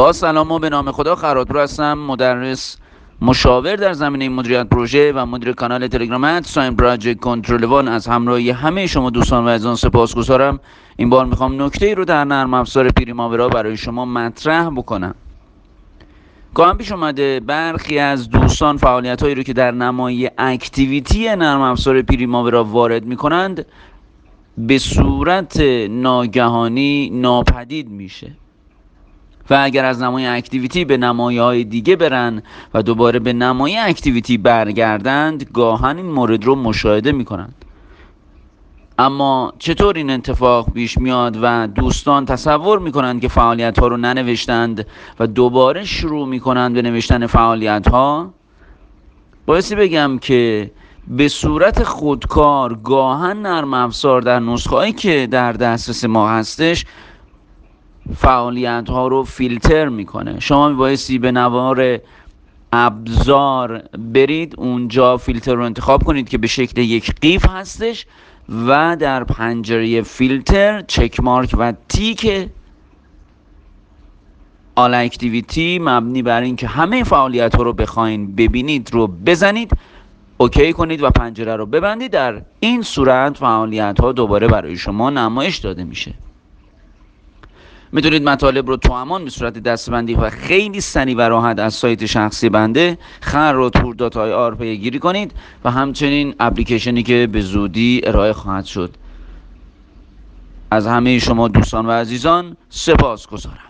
با سلام و به نام خدا خراتپور هستم مدرس مشاور در زمینه مدیریت پروژه و مدیر کانال تلگرام ساین پراجکت کنترل وان. از همراهی همه شما دوستان و عزیزان سپاسگزارم این بار می‌خوام نکته ای رو در نرم افزار پریماورا برای شما مطرح بکنم. گاهم پیش اومده برخی از دوستان فعالیت هایی رو که در نمای اکتیویتی نرم افزار پریماورا وارد می‌کنند به صورت ناگهانی ناپدید میشه. و اگر از نمای اکتیویتی به نمای های دیگه برن و دوباره به نمای اکتیویتی برگردند گاهن این مورد رو مشاهده می‌کنند. اما چطور این اتفاق پیش میاد و دوستان تصور می‌کنند که فعالیت ها رو ننوشتند و دوباره شروع می‌کنند به نوشتن فعالیت ها بایستی بگم که به صورت خودکار گاهن نرم افزار در نسخه که در دسترس ما هستش فعالیت ها رو فیلتر می‌کنه. شما میبایستی به نوار ابزار برید اونجا فیلتر رو انتخاب کنید که به شکل یک قیف هستش و در پنجره فیلتر چک مارک و تیک آل اکتیویتی مبنی بر اینکه همه فعالیت ها رو بخواین ببینید رو بزنید اوکی کنید و پنجره رو ببندید. در این صورت فعالیت ها دوباره برای شما نمایش داده میشه. می‌تونید مطالب رو تو امان به صورت دستبندی و خیلی سریع و راحت از سایت شخصی بنده خر و تور دات آی آر پیگیری کنید و همچنین اپلیکیشنی که به زودی ارائه خواهد شد. از همه شما دوستان و عزیزان سپاس گذارم